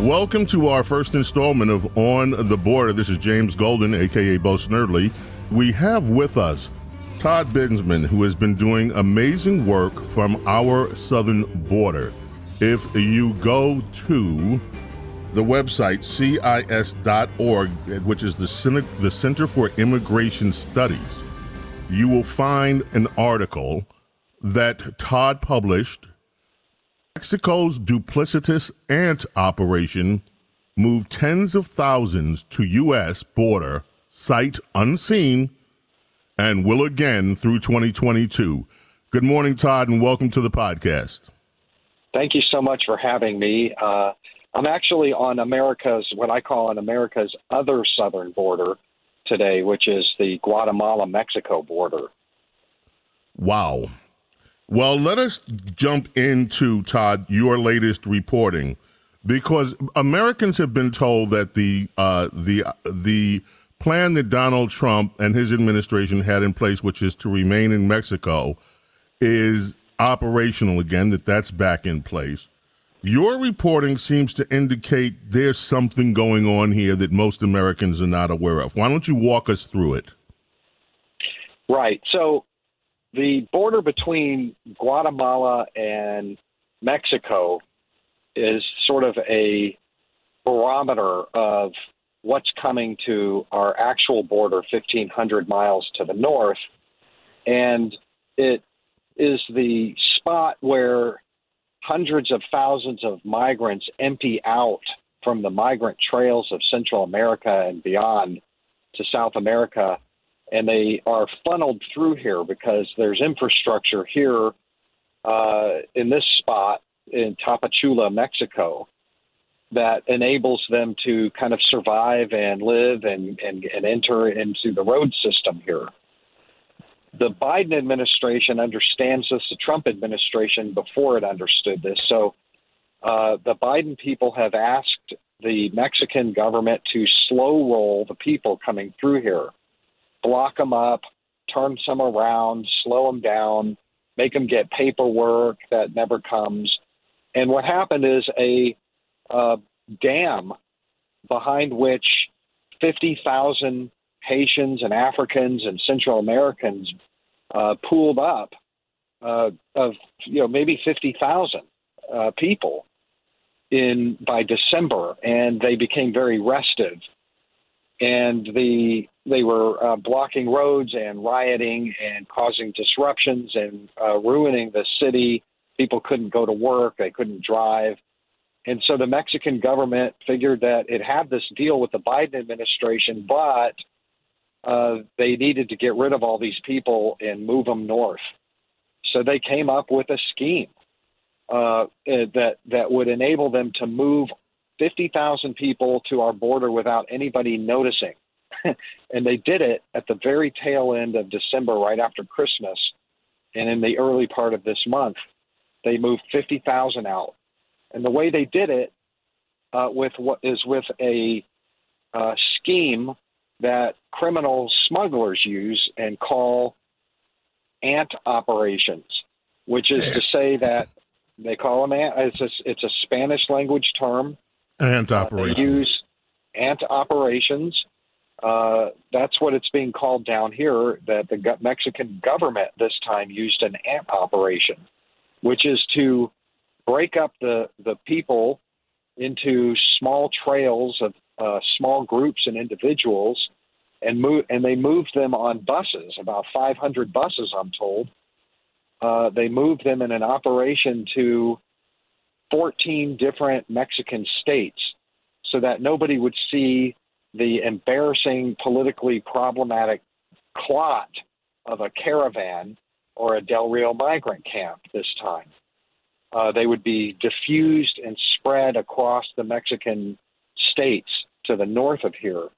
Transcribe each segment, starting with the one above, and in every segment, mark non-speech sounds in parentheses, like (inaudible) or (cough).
Welcome to our first installment of On the Border. This is James Golden, aka Bo Snerdley. We have with us Todd Bensman, who has been doing amazing work from our southern border. If you go to the website cis.org, which is the the Center for Immigration Studies, you will find an article that Todd published Mexico's duplicitous ant operation moved tens of thousands to U.S. border sight unseen and will again through 2022. Good morning, Todd, and welcome to the podcast. Thank you so much for having me. Uh, I'm actually on America's, what I call on America's other southern border today, which is the Guatemala Mexico border. Wow. Well, let us jump into, Todd, your latest reporting, because Americans have been told that the uh, the the plan that Donald Trump and his administration had in place, which is to remain in Mexico, is operational again. That that's back in place. Your reporting seems to indicate there's something going on here that most Americans are not aware of. Why don't you walk us through it? Right. So the border between Guatemala and Mexico is sort of a barometer of what's coming to our actual border 1,500 miles to the north. And it is the spot where hundreds of thousands of migrants empty out from the migrant trails of Central America and beyond to South America and they are funneled through here because there's infrastructure here uh, in this spot in Tapachula, Mexico, that enables them to kind of survive and live and, and, and enter into the road system here. The Biden administration understands this. The Trump administration before it understood this. So uh, the Biden people have asked the Mexican government to slow roll the people coming through here block them up, turn some around, slow them down, make them get paperwork that never comes. And what happened is a uh, dam behind which 50,000 Haitians and Africans and Central Americans uh, pooled up uh, of you know maybe 50,000 uh, people in by December, and they became very restive and the they were uh, blocking roads and rioting and causing disruptions and uh, ruining the city. People couldn't go to work, they couldn't drive. And so the Mexican government figured that it had this deal with the Biden administration, but uh, they needed to get rid of all these people and move them north. So they came up with a scheme uh, that that would enable them to move 50,000 people to our border without anybody noticing. (laughs) and they did it at the very tail end of December, right after Christmas. And in the early part of this month, they moved 50,000 out. And the way they did it uh, with what is with a uh, scheme that criminal smugglers use and call ant operations, which is to say that they call them ant. It's a, it's a Spanish language term Ant operations. Uh, use ant operations. Uh, that's what it's being called down here. That the Mexican government this time used an ant operation, which is to break up the the people into small trails of uh, small groups and individuals, and move and they moved them on buses, about 500 buses, I'm told. Uh, they moved them in an operation to 14 different Mexican states so that nobody would see the embarrassing, politically problematic clot of a caravan or a Del Rio migrant camp this time. Uh, they would be diffused and spread across the Mexican states to the north of here.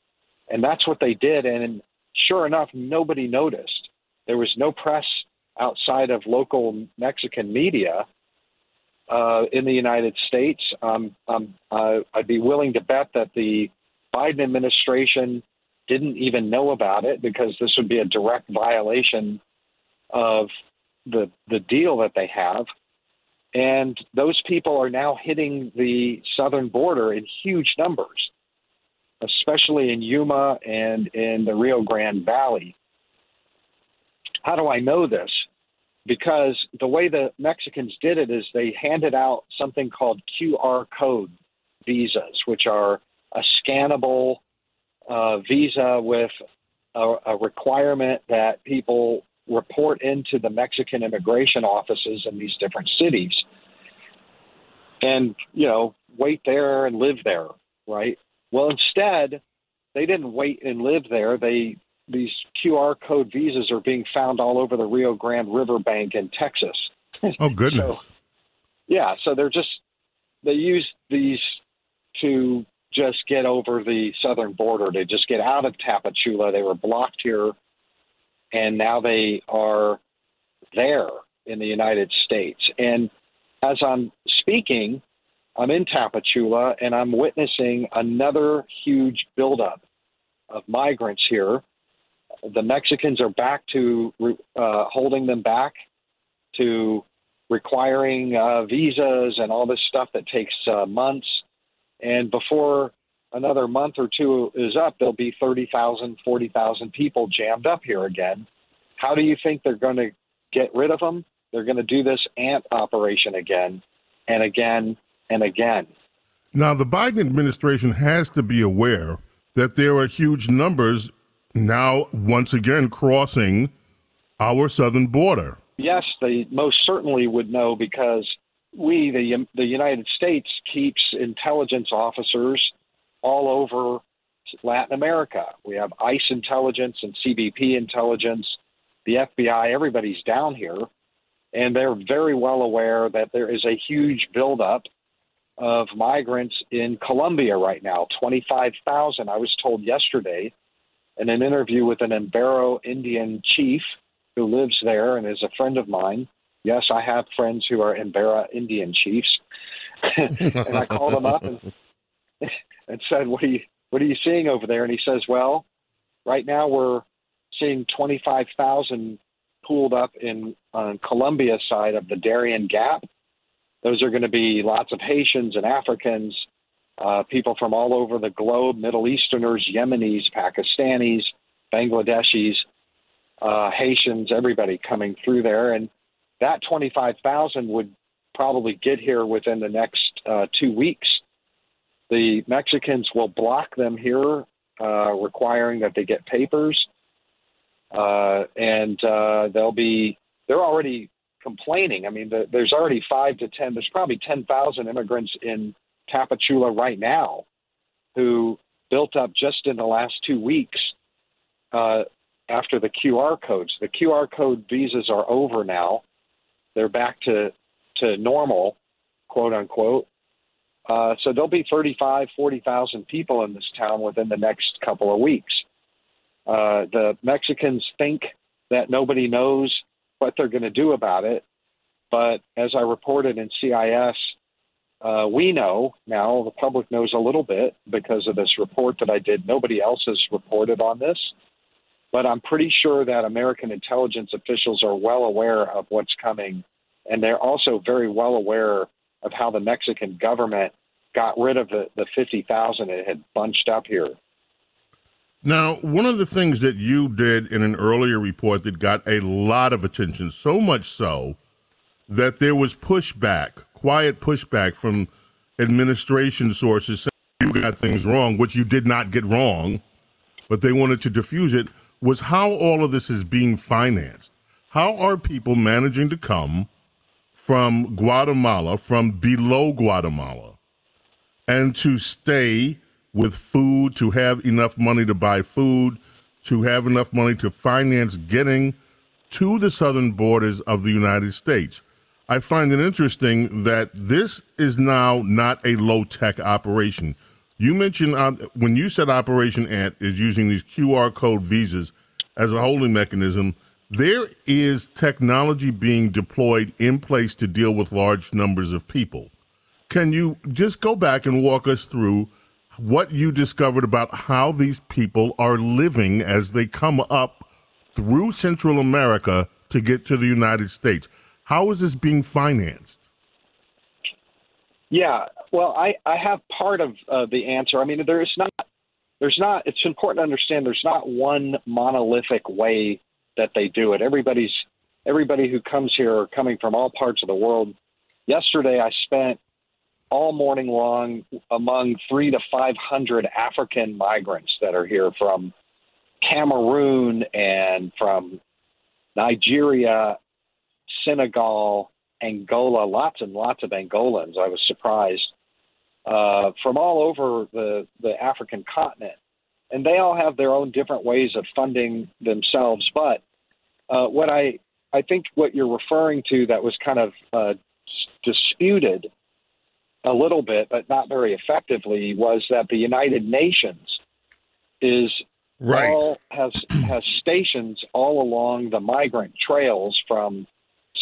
And that's what they did. And sure enough, nobody noticed. There was no press outside of local Mexican media uh, in the United States. Um, um, uh, I'd be willing to bet that the Biden administration didn't even know about it because this would be a direct violation of the the deal that they have. And those people are now hitting the southern border in huge numbers, especially in Yuma and in the Rio Grande Valley. How do I know this? Because the way the Mexicans did it is they handed out something called QR code visas, which are a scannable uh, visa with a, a requirement that people report into the Mexican immigration offices in these different cities and, you know, wait there and live there, right? Well, instead, they didn't wait and live there. They these QR code visas are being found all over the Rio Grande River bank in Texas. (laughs) Oh goodness. so, yeah, so they're just they use these to just get over the southern border, to just get out of Tapachula. They were blocked here and now they are there in the United States. And as I'm speaking, I'm in Tapachula and I'm witnessing another huge buildup of migrants here. The Mexicans are back to uh, holding them back, to requiring uh, visas and all this stuff that takes uh, months. And before another month or two is up, there'll be 30,000, 40,000 people jammed up here again. How do you think they're going to get rid of them? They're going to do this ant operation again and again and again. Now, the Biden administration has to be aware that there are huge numbers now, once again, crossing our southern border. Yes, they most certainly would know because we, the, um, the United States, keeps intelligence officers all over Latin America. We have ICE intelligence and CBP intelligence, the FBI, everybody's down here, and they're very well aware that there is a huge buildup of migrants in Colombia right now 25,000. I was told yesterday in an interview with an Embera Indian chief who lives there and is a friend of mine. Yes, I have friends who are Embera Indian chiefs. (laughs) and I called him up and (laughs) and said, "What are you What are you seeing over there?" And he says, "Well, right now we're seeing 25,000 pooled up in on Colombia side of the Darien Gap. Those are going to be lots of Haitians and Africans, uh, people from all over the globe, Middle Easterners, Yemenis, Pakistanis, Bangladeshis, uh, Haitians, everybody coming through there, and that 25,000 would probably get here within the next uh, two weeks. The Mexicans will block them here, uh, requiring that they get papers, uh, and uh, they'll be they're already complaining. I mean, the, there's already five to ten. There's probably ten thousand immigrants in Tapachula right now who built up just in the last two weeks uh, after the QR codes. The QR code visas are over now. They're back to to normal, quote unquote. Uh, so there'll be 35, 40,000 people in this town within the next couple of weeks. Uh, the Mexicans think that nobody knows what they're going to do about it. But as I reported in CIS, uh, we know now, the public knows a little bit because of this report that I did. Nobody else has reported on this. But I'm pretty sure that American intelligence officials are well aware of what's coming. And they're also very well aware of how the Mexican government got rid of the, the 50,000 it had bunched up here. Now, one of the things that you did in an earlier report that got a lot of attention, so much so that there was pushback, quiet pushback from administration sources saying you got things wrong, which you did not get wrong, but they wanted to diffuse it, was how all of this is being financed. How are people managing to come from Guatemala, from below Guatemala, and to stay with food, to have enough money to buy food, to have enough money to finance getting to the southern borders of the United States. I find it interesting that this is now not a low tech operation. You mentioned uh, when you said Operation Ant is using these QR code visas as a holding mechanism. There is technology being deployed in place to deal with large numbers of people. Can you just go back and walk us through what you discovered about how these people are living as they come up through Central America to get to the United States? How is this being financed? Yeah, well, I, I have part of uh, the answer. I mean, there is not, there's not. It's important to understand. There's not one monolithic way that they do it. Everybody's, everybody who comes here are coming from all parts of the world. Yesterday, I spent all morning long among three to five hundred African migrants that are here from Cameroon and from Nigeria Senegal, Angola, lots and lots of Angolans. I was surprised uh, from all over the the African continent, and they all have their own different ways of funding themselves. But uh, what I I think what you're referring to that was kind of uh, disputed a little bit, but not very effectively, was that the United Nations is right. all has has stations all along the migrant trails from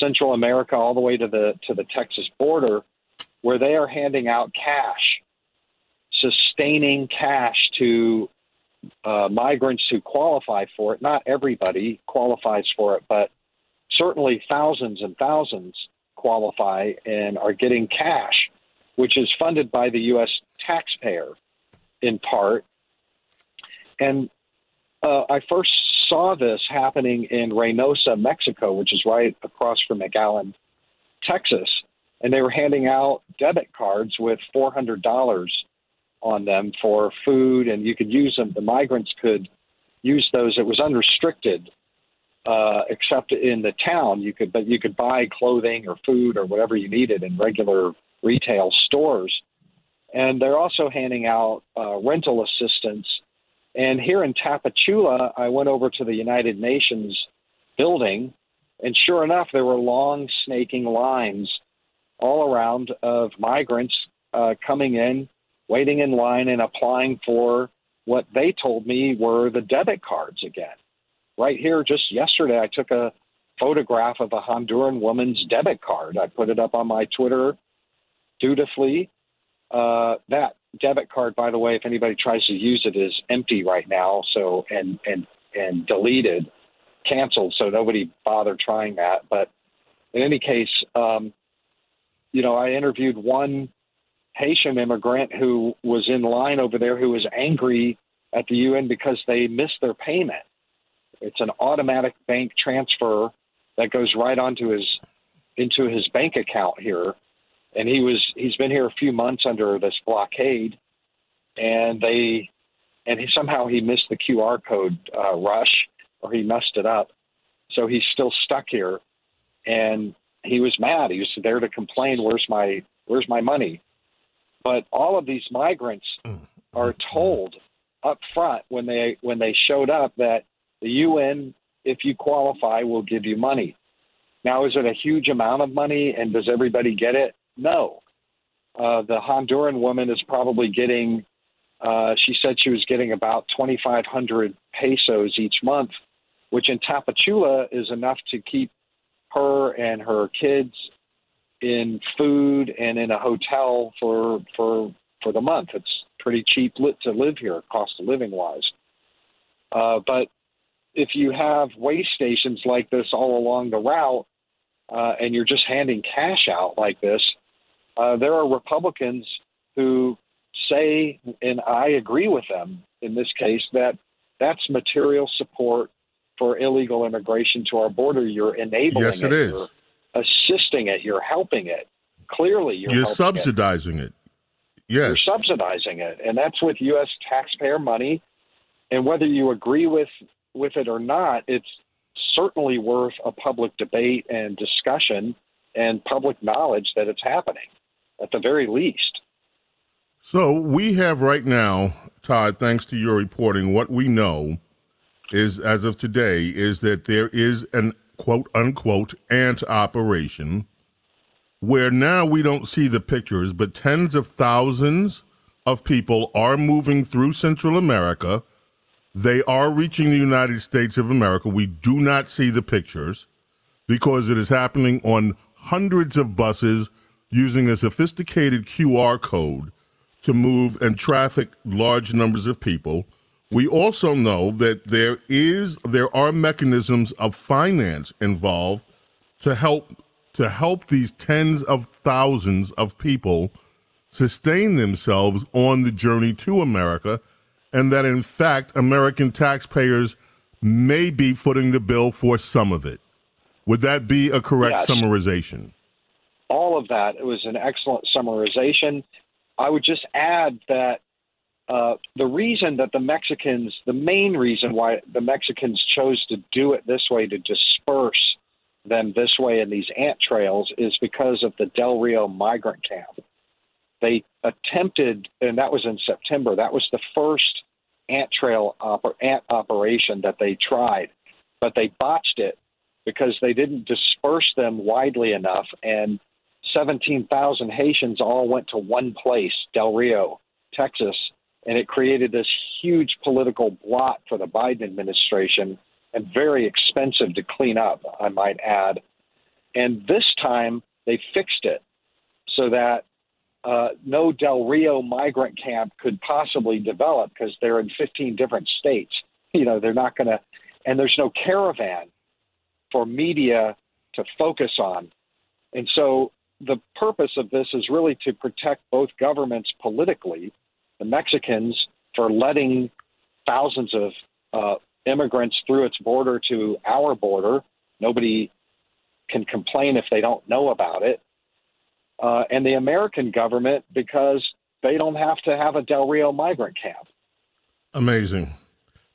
Central America all the way to the to the Texas border, where they are handing out cash, sustaining cash to uh, migrants who qualify for it. Not everybody qualifies for it, but certainly thousands and thousands qualify and are getting cash, which is funded by the U.S. taxpayer in part. And uh, I first saw this happening in Reynosa, Mexico, which is right across from McAllen, Texas. And they were handing out debit cards with $400 on them for food, and you could use them. The migrants could use those. It was unrestricted, uh, except in the town. You could, but you could buy clothing or food or whatever you needed in regular retail stores. And they're also handing out uh, rental assistance and here in Tapachula, I went over to the United Nations building, and sure enough, there were long snaking lines all around of migrants uh, coming in, waiting in line, and applying for what they told me were the debit cards again. Right here, just yesterday, I took a photograph of a Honduran woman's debit card. I put it up on my Twitter dutifully. Uh, that debit card, by the way, if anybody tries to use it, is empty right now. So and and and deleted, canceled. So nobody bothered trying that. But in any case, um, you know, I interviewed one Haitian immigrant who was in line over there who was angry at the UN because they missed their payment. It's an automatic bank transfer that goes right onto his into his bank account here and he was he's been here a few months under this blockade, and they and he somehow he missed the QR code uh, rush or he messed it up, so he's still stuck here, and he was mad. He was there to complain. Where's my where's my money? But all of these migrants are told up front when they when they showed up that the UN, if you qualify, will give you money. Now, is it a huge amount of money, and does everybody get it? No. Uh, the Honduran woman is probably getting, uh, she said she was getting about 2,500 pesos each month, which in Tapachula is enough to keep her and her kids in food and in a hotel for for for the month. It's pretty cheap lit to live here, cost of living wise. Uh, but if you have way stations like this all along the route, uh, and you're just handing cash out like this, uh, there are Republicans who say, and I agree with them in this case, that that's material support for illegal immigration to our border. You're enabling yes, it, it is. You're assisting it. You're helping it. Clearly, you're, you're subsidizing it. it. Yes. You're subsidizing it. And that's with U.S. taxpayer money. And whether you agree with, with it or not, it's certainly worth a public debate and discussion and public knowledge that it's happening at the very least. So we have right now, Todd, thanks to your reporting, what we know is as of today is that there is an quote unquote ant operation, where now we don't see the pictures, but tens of thousands of people are moving through Central America. They are reaching the United States of America. We do not see the pictures because it is happening on hundreds of buses using a sophisticated QR code to move and traffic large numbers of people. We also know that there is there are mechanisms of finance involved to help to help these tens of thousands of people sustain themselves on the journey to America and that in fact American taxpayers may be footing the bill for some of it. Would that be a correct yes. summarization? All of that. It was an excellent summarization. I would just add that uh, the reason that the Mexicans, the main reason why the Mexicans chose to do it this way, to disperse them this way in these ant trails, is because of the Del Rio migrant camp. They attempted, and that was in September, that was the first ant trail oper- ant operation that they tried, but they botched it because they didn't disperse them widely enough. And 17,000 Haitians all went to one place, Del Rio, Texas, and it created this huge political blot for the Biden administration and very expensive to clean up, I might add. And this time they fixed it so that uh, no Del Rio migrant camp could possibly develop because they're in 15 different states. (laughs) You know, they're not going to, and there's no caravan for media to focus on. And so the purpose of this is really to protect both governments politically, the Mexicans for letting thousands of uh, immigrants through its border to our border. Nobody can complain if they don't know about it. Uh, and the American government because they don't have to have a Del Rio migrant camp. Amazing.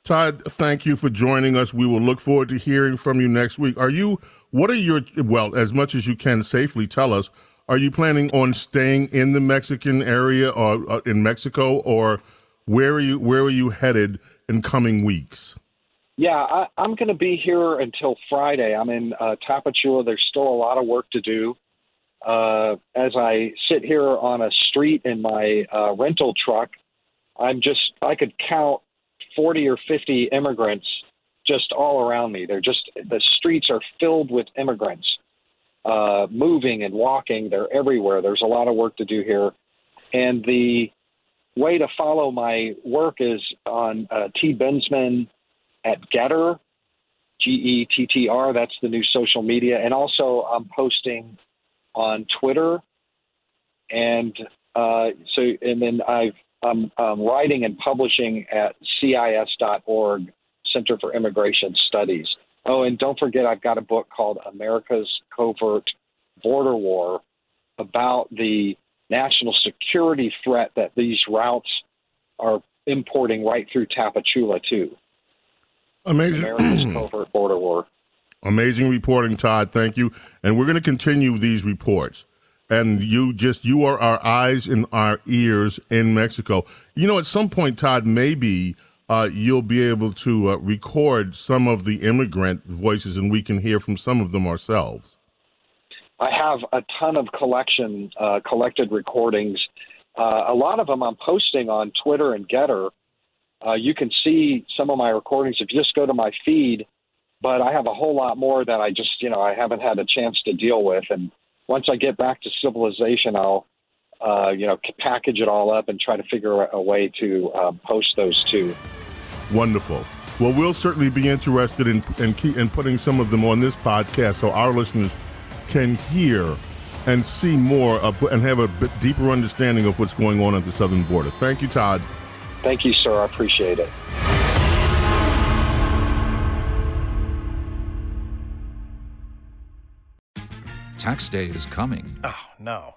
Todd, thank you for joining us. We will look forward to hearing from you next week. Are you, what are your, well, as much as you can safely tell us, are you planning on staying in the Mexican area or uh, in Mexico, or where are you, where are you headed in coming weeks? Yeah, I, am going to be here until Friday. I'm in uh, Tapachula. There's still a lot of work to do. Uh, as I sit here on a street in my uh, rental truck, I'm just, I could count 40 or 50 immigrants just all around me. They're just the streets are filled with immigrants, uh, moving and walking. They're everywhere. There's a lot of work to do here, and the way to follow my work is on uh, T Bensman at GETTR, G E T T R. That's the new social media, and also I'm posting on Twitter, and uh, so and then I've I'm, I'm writing and publishing at CIS.org, Center for Immigration Studies. Oh, and don't forget, I've got a book called America's Covert Border War about the national security threat that these routes are importing right through Tapachula, too. Amazing. America's (clears throat) Covert Border War. Amazing reporting, Todd. Thank you. And we're going to continue these reports and you just you are our eyes and our ears in Mexico. You know, at some point, Todd, maybe uh, you'll be able to uh, record some of the immigrant voices, and we can hear from some of them ourselves. I have a ton of collection uh, collected recordings. Uh, a lot of them I'm posting on Twitter and GETTR. Uh, you can see some of my recordings if you just go to my feed. But I have a whole lot more that I just, you know, I haven't had a chance to deal with, and once I get back to civilization, I'll uh, you know package it all up and try to figure a way to uh, post those too. Wonderful. Well, we'll certainly be interested in in, key, in putting some of them on this podcast so our listeners can hear and see more of and have a bit deeper understanding of what's going on at the southern border. Thank you, Todd. Thank you, sir. I appreciate it. Tax day is coming. Oh, no.